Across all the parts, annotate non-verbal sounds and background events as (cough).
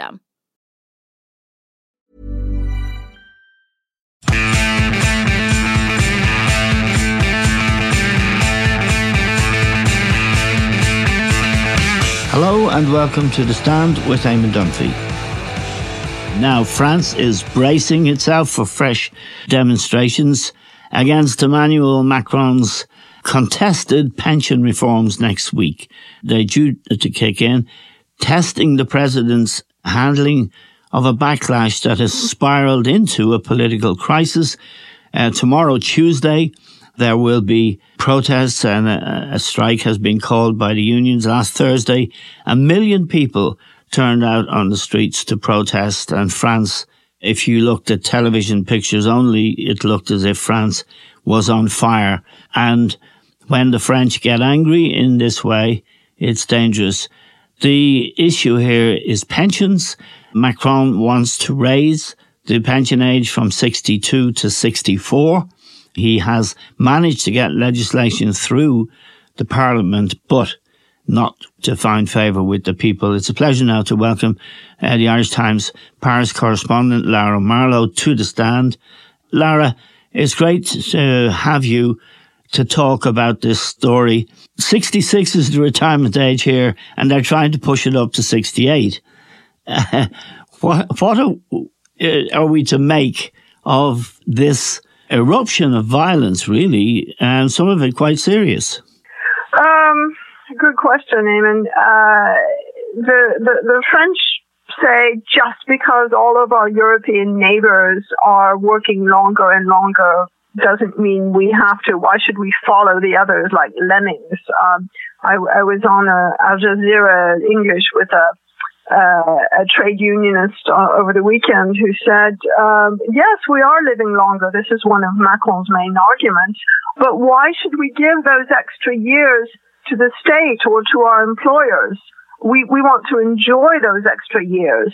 system. Hello and welcome to The Stand with Eamon Dunphy. Now, France is bracing itself for fresh demonstrations against Emmanuel Macron's contested pension reforms next week. They're due to kick in, testing the president's handling of a backlash that has spiraled into a political crisis. Uh, tomorrow, Tuesday, there will be protests and a, a, strike has been called by the unions. Last Thursday, a million people turned out on the streets to protest and France, if you looked at television pictures only, it looked as if France was on fire. And when the French get angry in this way, it's dangerous. The issue here is pensions. Macron wants to raise the pension age from 62 to 64. He has managed to get legislation through the parliament, but not to find favour with the people. It's a pleasure now to welcome uh, the Irish Times Paris correspondent Lara Marlowe to the stand. Lara, it's great to have you to talk about this story. 66 is the retirement age here, and they're trying to push it up to 68. Uh, (laughs) what, what are, uh, are we to make of this eruption of violence, really, and some of it quite serious? Um, good question, Eamon. Uh, the, the, the French say just because all of our European neighbors are working longer and longer doesn't mean we have to. Why should we follow the others like lemmings? Um, I, I, was on a Al Jazeera English with a uh, a trade unionist uh, over the weekend who said, um, "Yes, we are living longer. This is one of Macron's main arguments. But why should we give those extra years to the state or to our employers? We we want to enjoy those extra years."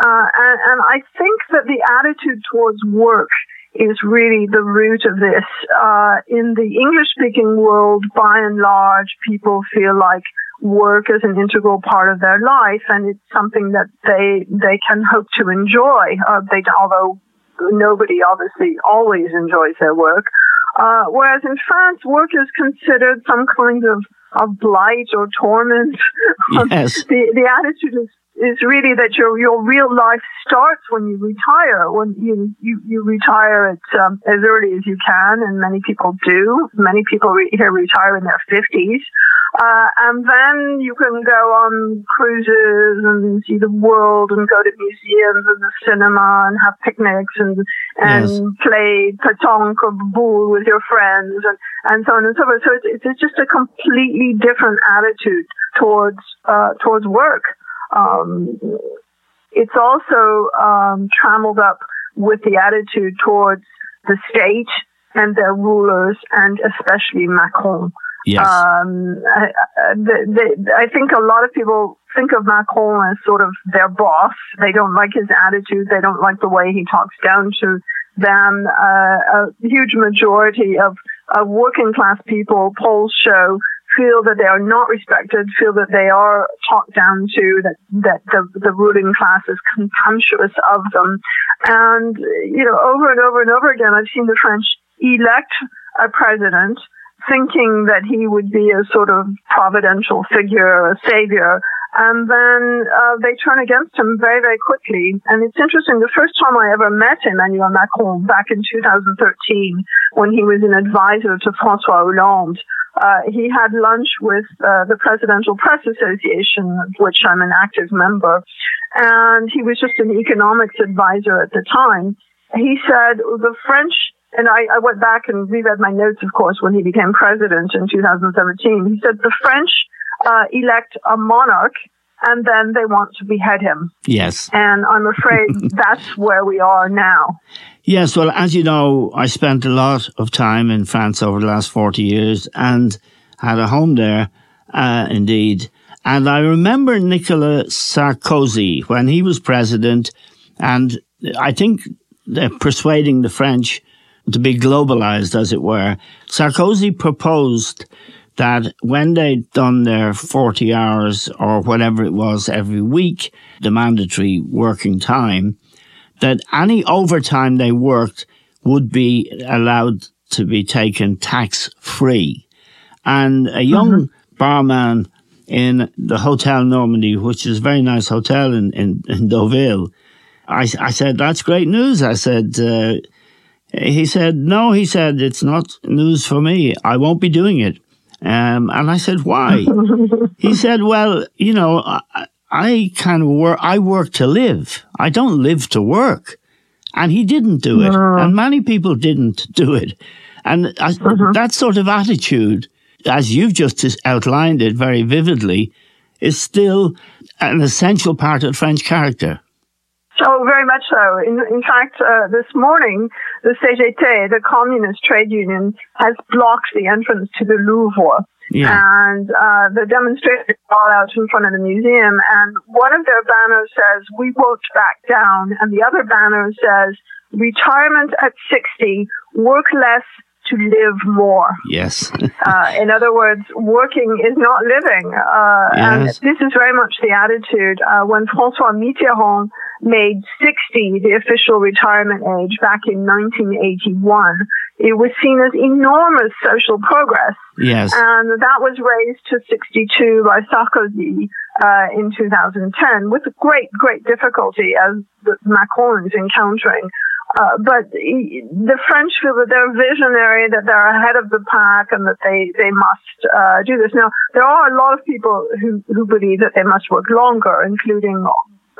Uh, and, and I think that the attitude towards work is really the root of this. Uh, in the English speaking world, by and large, people feel like work is an integral part of their life and it's something that they, they can hope to enjoy. Uh, they, although nobody obviously always enjoys their work. Uh, whereas in France, work is considered some kind of, of blight or torment. (laughs) Yes. the, the attitude is is really that your your real life starts when you retire. When you you, you retire at um, as early as you can, and many people do. Many people re- here retire in their fifties, uh, and then you can go on cruises and see the world, and go to museums and the cinema, and have picnics and and yes. play pétanque or boule with your friends, and and so on and so forth. So it's it's just a completely different attitude towards uh, towards work. Um, it's also um, trammeled up with the attitude towards the state and their rulers, and especially Macron. Yes. Um, I, I think a lot of people think of Macron as sort of their boss. They don't like his attitude. They don't like the way he talks down to them. Uh, a huge majority of of working class people, polls show, feel that they are not respected, feel that they are talked down to, that, that the, the ruling class is contemptuous of them. And, you know, over and over and over again, I've seen the French elect a president thinking that he would be a sort of providential figure, a savior, and then uh, they turn against him very, very quickly. And it's interesting, the first time I ever met Emmanuel Macron back in 2013, when he was an advisor to Francois Hollande, uh, he had lunch with uh, the Presidential Press Association, of which I'm an active member, and he was just an economics advisor at the time. He said the French and I, I went back and reread my notes, of course, when he became president in 2017. He said the French uh, elect a monarch and then they want to behead him. Yes. And I'm afraid (laughs) that's where we are now. Yes, well, as you know, I spent a lot of time in France over the last 40 years and had a home there, uh, indeed. And I remember Nicolas Sarkozy when he was president, and I think they're persuading the French to be globalized, as it were. Sarkozy proposed that when they'd done their 40 hours or whatever it was every week, the mandatory working time, that any overtime they worked would be allowed to be taken tax free. And a young mm-hmm. barman in the Hotel Normandy, which is a very nice hotel in, in, in Deauville, I, I said, that's great news. I said, uh, he said, no, he said, it's not news for me. I won't be doing it. Um, and I said, why? (laughs) he said, well, you know, I, I kind of work, I work to live. I don't live to work. And he didn't do it. No. And many people didn't (laughs) do it. And I, uh-huh. that sort of attitude, as you've just outlined it very vividly, is still an essential part of French character. Oh, very much so. In, in fact, uh, this morning, the CGT, the Communist Trade Union, has blocked the entrance to the Louvre. Yeah. And uh, the demonstrators are all out in front of the museum, and one of their banners says, We won't back down. And the other banner says, Retirement at 60, work less, to live more. Yes. (laughs) uh, in other words, working is not living. Uh, yes. And this is very much the attitude. Uh, when Francois Mitterrand made 60 the official retirement age back in 1981, it was seen as enormous social progress. Yes. And that was raised to 62 by Sarkozy uh, in 2010 with great, great difficulty as Macron is encountering. Uh, but the French feel that they're visionary, that they're ahead of the pack, and that they they must uh, do this. Now, there are a lot of people who who believe that they must work longer, including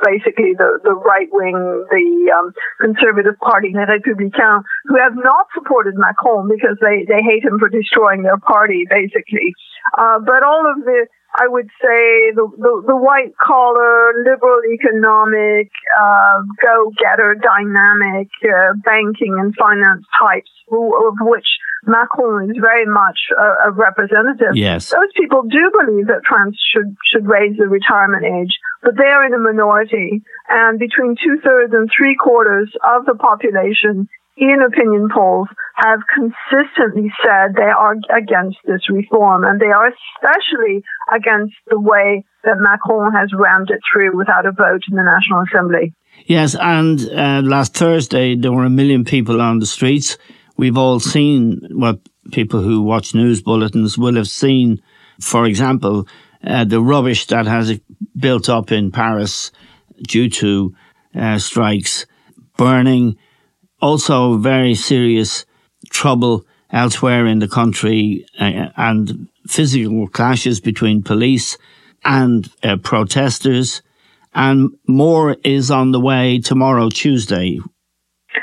basically the the right wing, the um, conservative party, Les Républicains, who have not supported Macron because they they hate him for destroying their party, basically. Uh, but all of the I would say the, the, the white collar, liberal economic, uh, go getter, dynamic uh, banking and finance types, of which Macron is very much a, a, representative. Yes. Those people do believe that France should, should raise the retirement age, but they are in a minority. And between two thirds and three quarters of the population in opinion polls have consistently said they are against this reform and they are especially against the way that Macron has rammed it through without a vote in the National Assembly. Yes, and uh, last Thursday there were a million people on the streets. We've all seen what people who watch news bulletins will have seen, for example, uh, the rubbish that has built up in Paris due to uh, strikes, burning, also very serious trouble elsewhere in the country uh, and physical clashes between police and uh, protesters. And more is on the way tomorrow, Tuesday,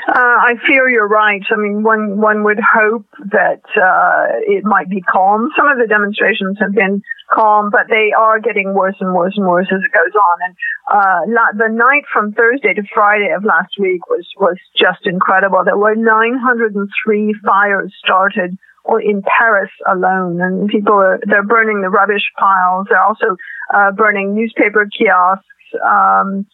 uh, I fear you're right. I mean, one one would hope that uh, it might be calm. Some of the demonstrations have been calm, but they are getting worse and worse and worse as it goes on. And uh, la- the night from Thursday to Friday of last week was was just incredible. There were 903 fires started or in Paris alone, and people are they're burning the rubbish piles. They're also uh, burning newspaper kiosks. Um,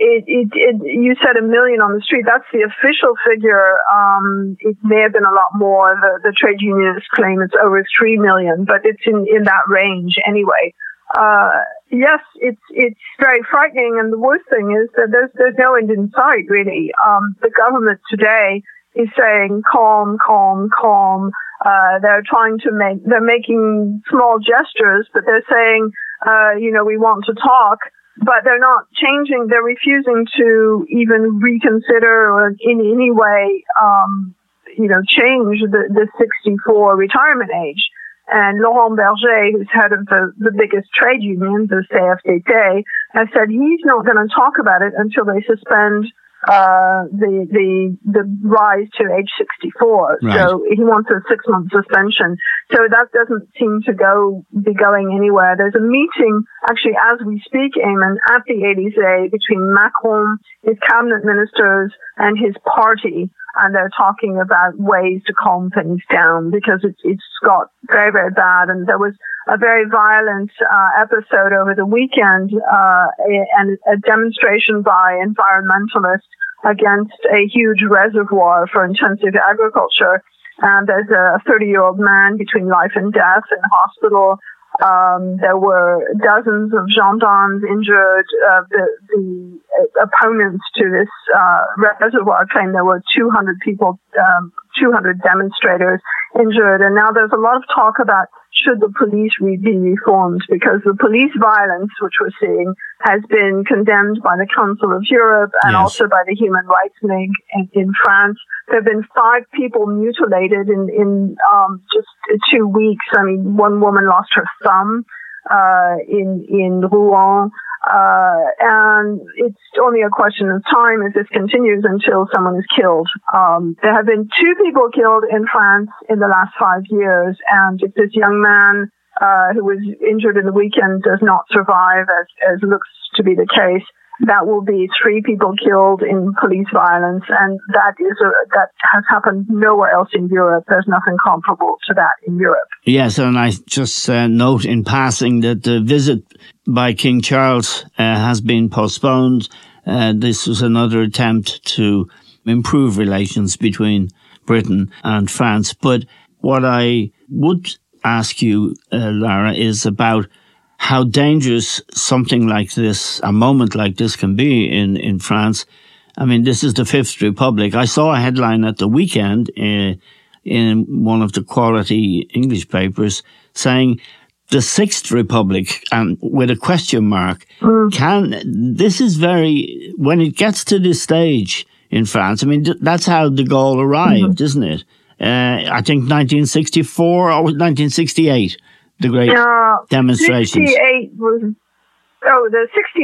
it, it, it, you said a million on the street. That's the official figure. Um, it may have been a lot more. The, the trade unionists claim it's over three million, but it's in, in that range anyway. Uh, yes, it's it's very frightening, and the worst thing is that there's there's no end in sight really. Um, the government today is saying calm, calm, calm. Uh, they're trying to make they're making small gestures, but they're saying, uh, you know, we want to talk but they're not changing. They're refusing to even reconsider or in any way, um, you know, change the, the 64 retirement age. And Laurent Berger, who's head of the, the biggest trade union, the CFDT, has said he's not going to talk about it until they suspend uh, the the the rise to age 64. Right. So he wants a six month suspension. So that doesn't seem to go be going anywhere. There's a meeting actually as we speak, Eamon, at the Elysee between Macron, his cabinet ministers, and his party and they're talking about ways to calm things down because it's, it's got very, very bad. And there was a very violent uh, episode over the weekend uh, and a demonstration by environmentalists against a huge reservoir for intensive agriculture. And there's a 30 year old man between life and death in hospital. Um, there were dozens of gendarmes injured. Uh, the, the, opponents to this uh, reservoir claim there were 200 people, um, 200 demonstrators injured. And now there's a lot of talk about should the police be reformed because the police violence, which we're seeing, has been condemned by the Council of Europe and yes. also by the Human Rights League in, in, France. There have been five people mutilated in, in um, just two weeks. I mean, one woman lost her thumb uh, in in Rouen. Uh, and it's only a question of time if this continues until someone is killed. Um, there have been two people killed in France in the last five years, and if this young man uh, who was injured in the weekend does not survive, as, as looks to be the case, that will be three people killed in police violence, and that is a, that has happened nowhere else in Europe. There's nothing comparable to that in Europe. Yes, and I just uh, note in passing that the visit by King Charles uh, has been postponed. Uh, this was another attempt to improve relations between Britain and France. But what I would ask you, uh, Lara, is about how dangerous something like this, a moment like this can be in, in France. I mean, this is the Fifth Republic. I saw a headline at the weekend uh, in one of the quality English papers saying the Sixth Republic, and with a question mark, mm. can, this is very, when it gets to this stage in France, I mean, that's how de Gaulle arrived, mm-hmm. isn't it? Uh, I think 1964 or 1968 the great uh, demonstrations? 68 was, oh, the 60,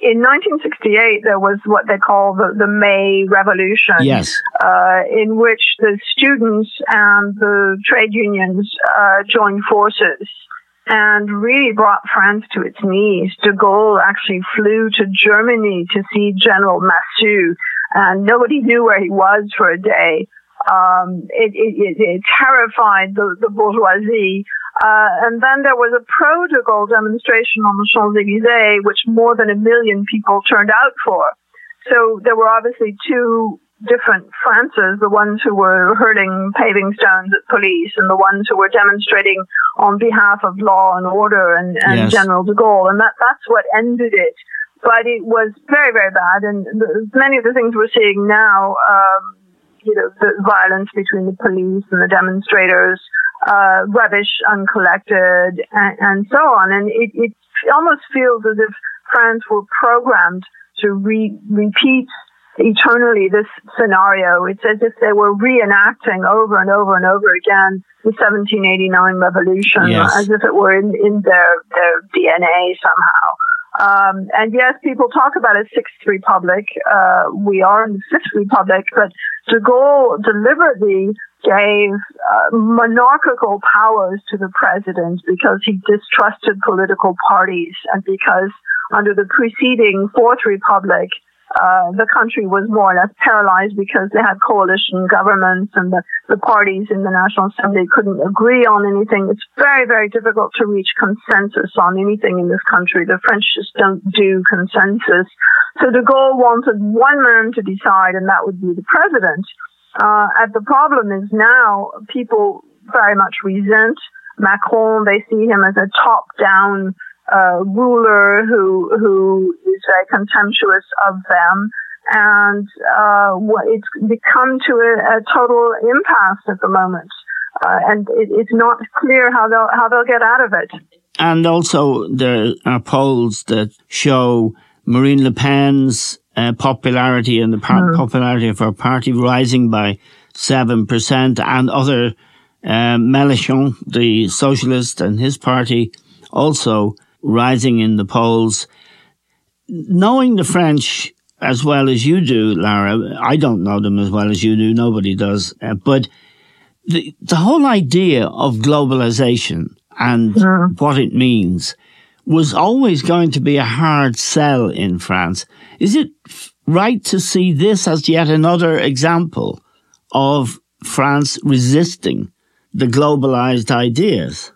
in 1968, there was what they call the, the May Revolution. Yes. Uh, in which the students and the trade unions uh, joined forces and really brought France to its knees. De Gaulle actually flew to Germany to see General Massu, and nobody knew where he was for a day. Um, it, it, it, terrified the, the bourgeoisie. Uh, and then there was a pro de Gaulle demonstration on the Champs Elysees, which more than a million people turned out for. So there were obviously two different Frances, the ones who were hurling paving stones at police and the ones who were demonstrating on behalf of law and order and, and yes. General de Gaulle. And that, that's what ended it. But it was very, very bad. And the, many of the things we're seeing now, um, you know, the violence between the police and the demonstrators, uh, rubbish uncollected, and, and so on. And it, it almost feels as if France were programmed to re- repeat eternally this scenario. It's as if they were reenacting over and over and over again the 1789 revolution, yes. as if it were in, in their, their DNA somehow. Um, and yes, people talk about a sixth republic. Uh, we are in the fifth republic, but de Gaulle deliberately gave uh, monarchical powers to the president because he distrusted political parties and because under the preceding fourth republic, uh, the country was more or less paralyzed because they had coalition governments and the, the parties in the National Assembly couldn't agree on anything. It's very, very difficult to reach consensus on anything in this country. The French just don't do consensus. So de Gaulle wanted one man to decide, and that would be the president. Uh, and the problem is now people very much resent Macron. They see him as a top-down uh, ruler who who is very contemptuous of them, and uh, it's become to a, a, total impasse at the moment. Uh, and it, it's not clear how they'll how they'll get out of it. And also, there are polls that show Marine Le Pen's uh, popularity and the par- mm. popularity of her party rising by seven percent, and other uh, Mélenchon, the socialist, and his party also rising in the polls. Knowing the French as well as you do, Lara, I don't know them as well as you do. Nobody does. Uh, but the, the whole idea of globalization and yeah. what it means was always going to be a hard sell in France. Is it right to see this as yet another example of France resisting the globalized ideas?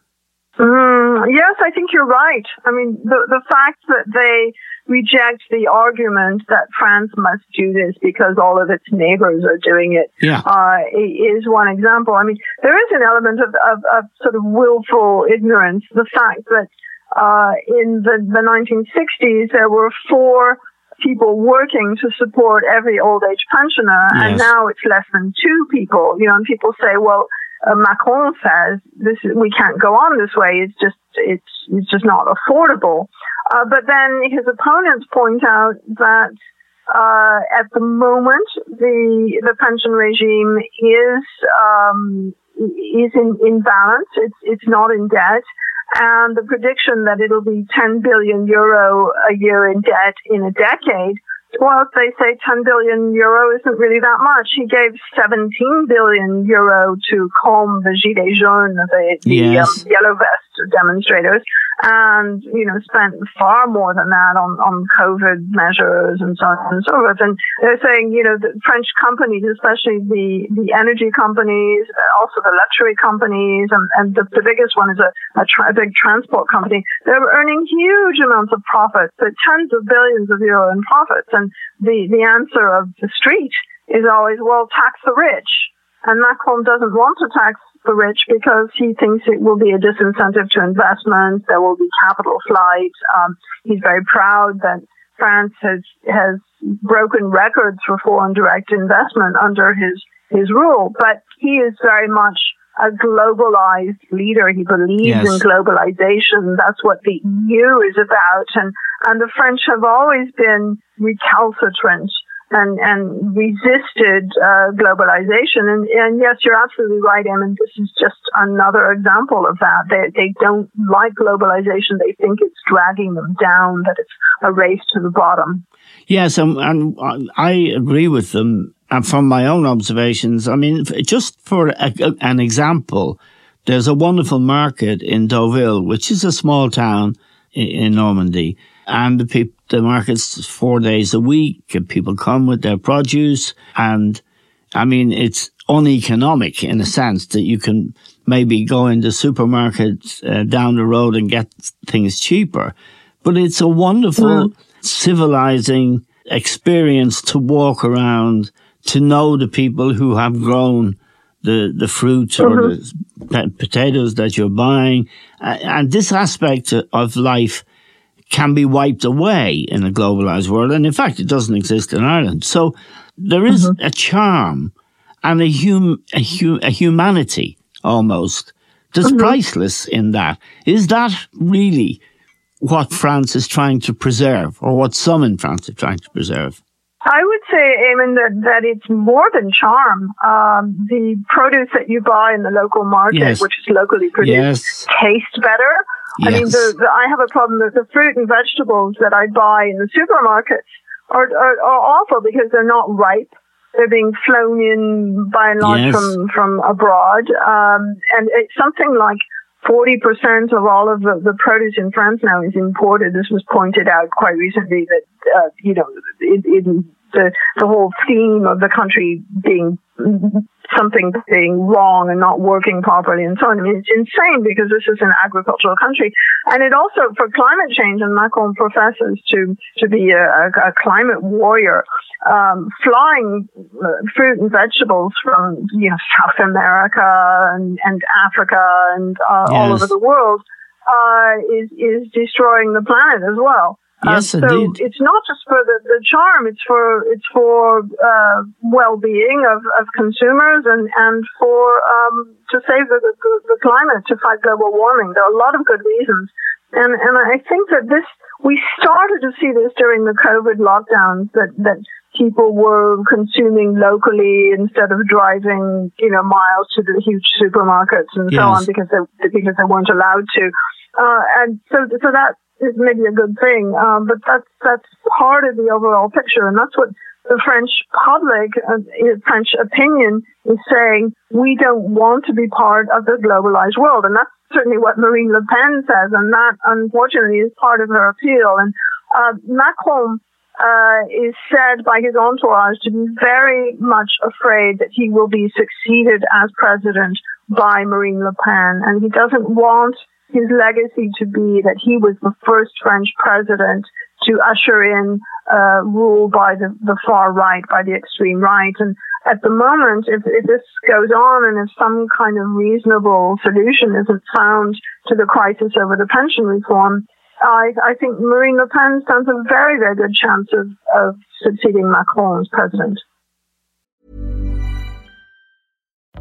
Mm, yes, I think you're right. I mean, the, the fact that they reject the argument that France must do this because all of its neighbors are doing it yeah. uh, is one example. I mean, there is an element of, of, of sort of willful ignorance. The fact that uh, in the, the 1960s there were four people working to support every old age pensioner, yes. and now it's less than two people. You know, and people say, well uh, Macron says this is, we can't go on this way. It's just it's it's just not affordable. Uh, but then his opponents point out that uh, at the moment the the pension regime is um, is in, in balance. It's it's not in debt. And the prediction that it'll be 10 billion euro a year in debt in a decade well, they say 10 billion euro isn't really that much. He gave 17 billion euro to calm the Gilets jaunes, the, the yes. um, yellow vest demonstrators and, you know, spent far more than that on, on COVID measures and so on and so forth. And they're saying, you know, the French companies, especially the, the energy companies, uh, also the luxury companies, and, and the, the biggest one is a, a, tra- a big transport company. They're earning huge amounts of profits, so tens of billions of euro in profits. And the, the answer of the street is always, well, tax the rich. And Macron doesn't want to tax the rich because he thinks it will be a disincentive to investment. There will be capital flight. Um, he's very proud that France has has broken records for foreign direct investment under his his rule. But he is very much a globalized leader. He believes yes. in globalization. That's what the EU is about. And and the French have always been recalcitrant and, and resisted uh, globalization. And, and yes, you're absolutely right, Eamon. This is just another example of that. They, they don't like globalization. They think it's dragging them down, that it's a race to the bottom. Yes, and, and I agree with them. And from my own observations, I mean, just for a, an example, there's a wonderful market in Deauville, which is a small town in Normandy and the people, the market's four days a week and people come with their produce. And I mean, it's uneconomic in a sense that you can maybe go into supermarkets uh, down the road and get things cheaper. But it's a wonderful, mm. civilizing experience to walk around, to know the people who have grown the, the fruits mm-hmm. or the potatoes that you're buying. And this aspect of life can be wiped away in a globalized world. And in fact, it doesn't exist in Ireland. So there is mm-hmm. a charm and a, hum, a, hu- a humanity almost that's mm-hmm. priceless in that. Is that really what France is trying to preserve or what some in France are trying to preserve? I would say, Eamon, that, that it's more than charm. Um, the produce that you buy in the local market, yes. which is locally produced, yes. tastes better. Yes. I mean, the, the, I have a problem that the fruit and vegetables that I buy in the supermarkets are, are, are awful because they're not ripe. They're being flown in by and large yes. from, from abroad. Um, and it's something like 40% of all of the, the, produce in France now is imported. This was pointed out quite recently that, uh, you know, in, in the, the whole theme of the country being something being wrong and not working properly and so on. I mean, it's insane because this is an agricultural country. And it also, for climate change, and Macron professes to, to be a, a climate warrior, um, flying uh, fruit and vegetables from, you know, South America and, and Africa and uh, yes. all over the world, uh, is, is destroying the planet as well. Yes, um, so indeed. it's not just for the, the charm; it's for it's for uh, well-being of, of consumers and and for um, to save the, the, the climate, to fight global warming. There are a lot of good reasons, and and I think that this we started to see this during the COVID lockdowns that that people were consuming locally instead of driving you know miles to the huge supermarkets and yes. so on because they because they weren't allowed to. Uh, and so, so that is maybe a good thing, um, but that's that's part of the overall picture, and that's what the French public, uh, French opinion, is saying. We don't want to be part of the globalized world, and that's certainly what Marine Le Pen says, and that unfortunately is part of her appeal. And uh, Macron uh, is said by his entourage to be very much afraid that he will be succeeded as president by Marine Le Pen, and he doesn't want his legacy to be that he was the first French president to usher in uh, rule by the, the far right, by the extreme right. And at the moment, if, if this goes on and if some kind of reasonable solution isn't found to the crisis over the pension reform, I, I think Marine Le Pen stands a very, very good chance of, of succeeding Macron as president.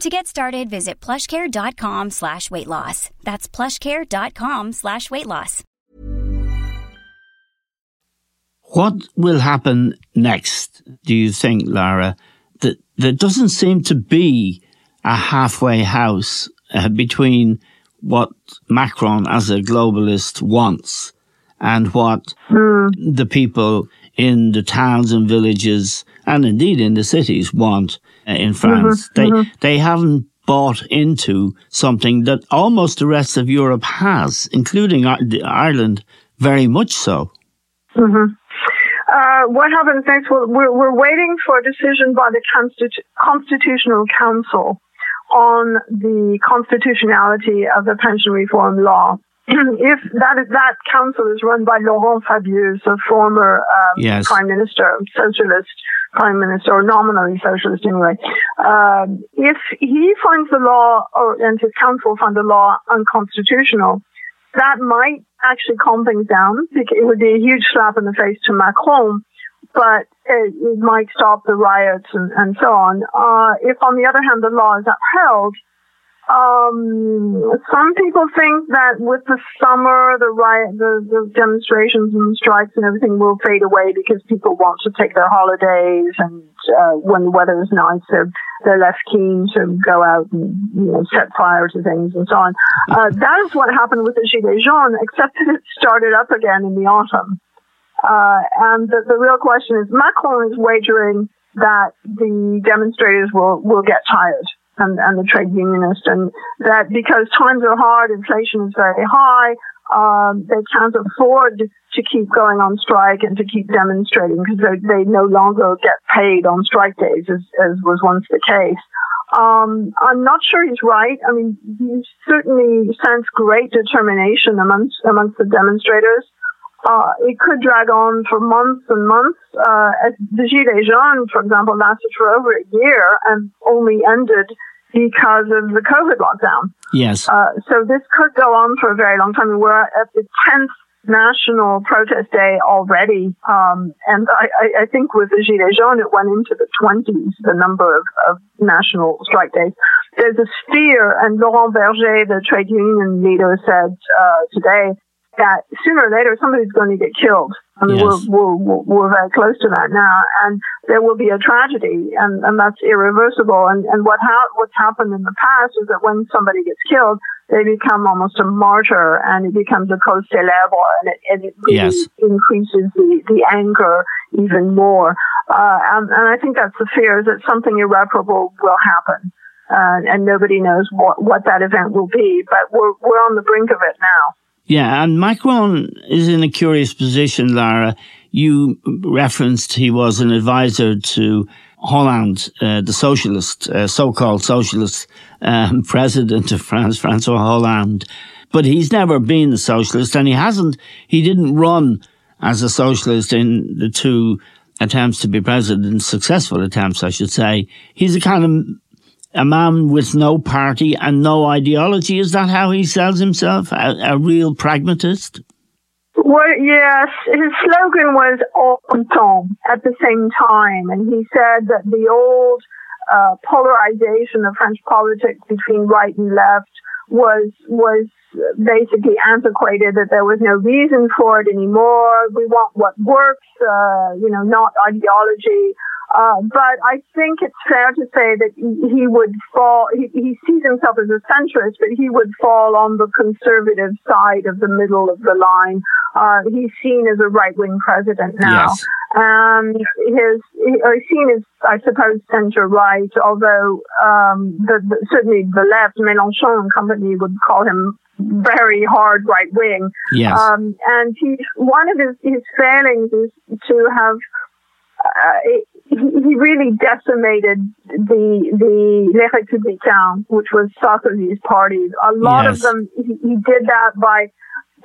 To get started, visit plushcare.com slash weight loss. That's plushcare.com slash weight loss. What will happen next, do you think, Lara? That there doesn't seem to be a halfway house uh, between what Macron as a globalist wants and what mm. the people in the towns and villages and indeed in the cities want in France. Mm-hmm, they mm-hmm. they haven't bought into something that almost the rest of Europe has, including Ireland, very much so. Mm-hmm. Uh, what happens next? Well, we're, we're waiting for a decision by the Constitu- Constitutional Council on the constitutionality of the pension reform law. (clears throat) if that that council is run by Laurent Fabius, a former um, yes. prime minister, socialist prime minister, or nominally socialist anyway, uh, if he finds the law, or and his council find the law unconstitutional, that might actually calm things down. It would be a huge slap in the face to Macron, but it, it might stop the riots and, and so on. Uh, if, on the other hand, the law is upheld, Um, some people think that with the summer, the riot, the, the demonstrations and strikes and everything will fade away because people want to take their holidays and uh, when the weather is nice, they're, they're less keen to go out and you know set fire to things and so on. Uh, that is what happened with the Gilets jaunes, except that it started up again in the autumn. Uh, and the, the real question is, Macron is wagering that the demonstrators will will get tired and, and the trade unionists, and that because times are hard, inflation is very high, um, they can't afford to keep going on strike and to keep demonstrating because they, they no longer get paid on strike days as, as was once the case. Um, I'm not sure he's right. I mean, he certainly sense great determination amongst amongst the demonstrators. Uh, it could drag on for months and months. Uh, the Gilets jaunes, for example, lasted for over a year and only ended because of the COVID lockdown. Yes. Uh, so this could go on for a very long time. We're at the 10th national protest day already. Um, and I, I, think with the Gilets jaunes, it went into the 20s, the number of, of national strike days. There's a fear, and Laurent Berger, the trade union leader, said uh, today that sooner or later somebody's going to get killed. I mean, yes. we're, we're, we're very close to that now, and there will be a tragedy, and, and that's irreversible. And, and what ha- what's happened in the past is that when somebody gets killed, they become almost a martyr, and it becomes a cause célèbre, and it, and it really yes. increases the, the anger even more. Uh, and, and I think that's the fear is that something irreparable will happen. Uh, and nobody knows what, what that event will be, but we're, we're on the brink of it now. Yeah, and Macron is in a curious position, Lara. You referenced he was an advisor to Hollande, uh, the socialist, uh, so-called socialist um, (laughs) president of France, Francois Hollande. But he's never been a socialist, and he hasn't. He didn't run as a socialist in the two attempts to be president, successful attempts, I should say. He's a kind of a man with no party and no ideology. Is that how he sells himself? A, a real pragmatist? Well, yes. His slogan was temps at the same time. And he said that the old uh, polarization of French politics between right and left was, was basically antiquated, that there was no reason for it anymore. We want what works, uh, you know, not ideology. Uh, but I think it's fair to say that he would fall, he, he, sees himself as a centrist, but he would fall on the conservative side of the middle of the line. Uh, he's seen as a right wing president now. Yes. And his, he's seen as, I suppose, center right, although, um, the, the, certainly the left, Mélenchon and company would call him very hard right wing. Yes. Um, and he, one of his, his failings is to have, uh, he really decimated the the Les Républicains, which was Sarkozy's party. A lot yes. of them, he, he, did that by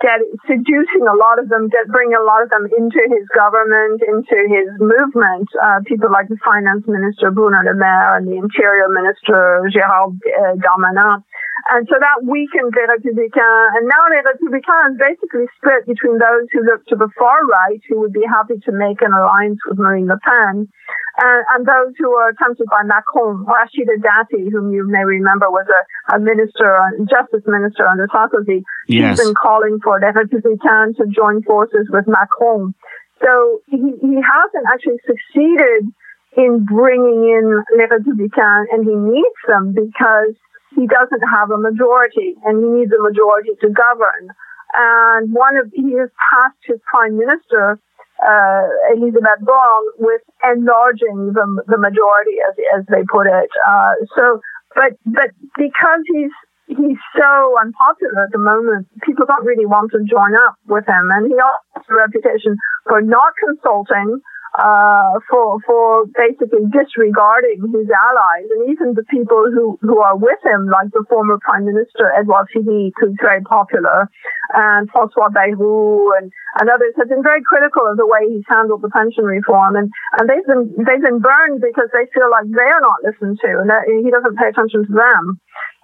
get, seducing a lot of them, get, bringing a lot of them into his government, into his movement. Uh, people like the finance minister Bruno Le Maire and the interior minister Gérald uh, Darmanin. And so that weakened Les Républicains. And now Les Républicains basically split between those who look to the far right, who would be happy to make an alliance with Marine Le Pen, and, and those who are tempted by Macron. Rachida Dati, whom you may remember was a, a minister, a justice minister under Sarkozy. Yes. She's been calling for Les Républicains to join forces with Macron. So he, he hasn't actually succeeded in bringing in Les Républicains, and he needs them because he doesn't have a majority and he needs a majority to govern. And one of, he has tasked his prime minister, uh, Elisabeth Borne with enlarging the, the majority as, as they put it. Uh, so, but, but because he's, he's so unpopular at the moment, people don't really want to join up with him. And he also has a reputation for not consulting, uh, for for basically disregarding his allies and even the people who who are with him, like the former Prime Minister Edouard Philippe, who's very popular, and François Bayrou and, and others have been very critical of the way he's handled the pension reform, and and they've been they've been burned because they feel like they're not listened to, and that he doesn't pay attention to them.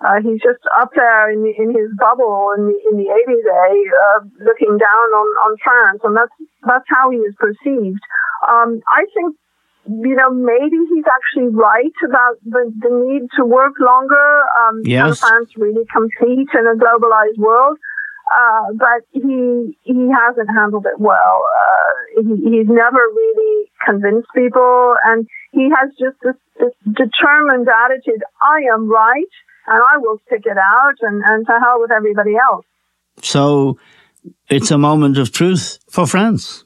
Uh, he's just up there in, in his bubble in the, in the Elysee, uh, looking down on, on France, and that's that's how he is perceived. Um, I think you know, maybe he's actually right about the, the need to work longer. Um, yes. France really compete in a globalized world? Uh, but he he hasn't handled it well. Uh, he, he's never really convinced people, and he has just this, this determined attitude. I am right, and I will stick it out, and, and to hell with everybody else. So it's a moment of truth for France.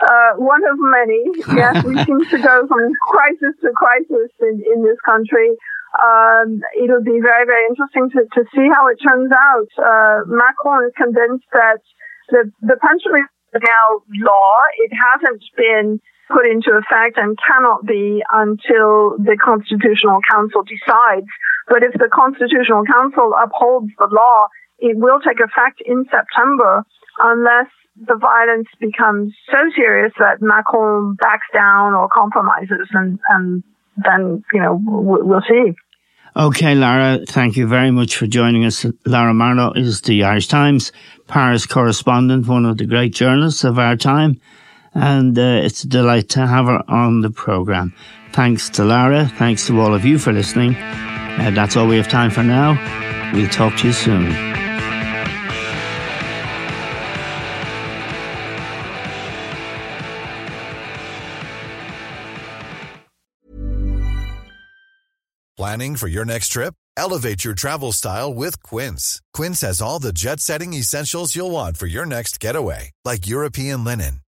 Uh, one of many. (laughs) Yes, we seem to go from crisis to crisis in, in this country. Um, it'll be very, very interesting to, to see how it turns out. Uh, Macron is convinced that the, the pension is now law. It hasn't been put into effect and cannot be until the Constitutional Council decides. But if the Constitutional Council upholds the law, it will take effect in September unless the violence becomes so serious that Macron backs down or compromises, and, and then, you know, we'll see. Okay, Lara, thank you very much for joining us. Lara Marlowe is the Irish Times Paris correspondent, one of the great journalists of our time, and uh, it's a delight to have her on the programme. Thanks to Lara, thanks to all of you for listening. Uh, that's all we have time for now. We'll talk to you soon. Planning for your next trip? Elevate your travel style with Quince. Quince has all the jet setting essentials you'll want for your next getaway, like European linen,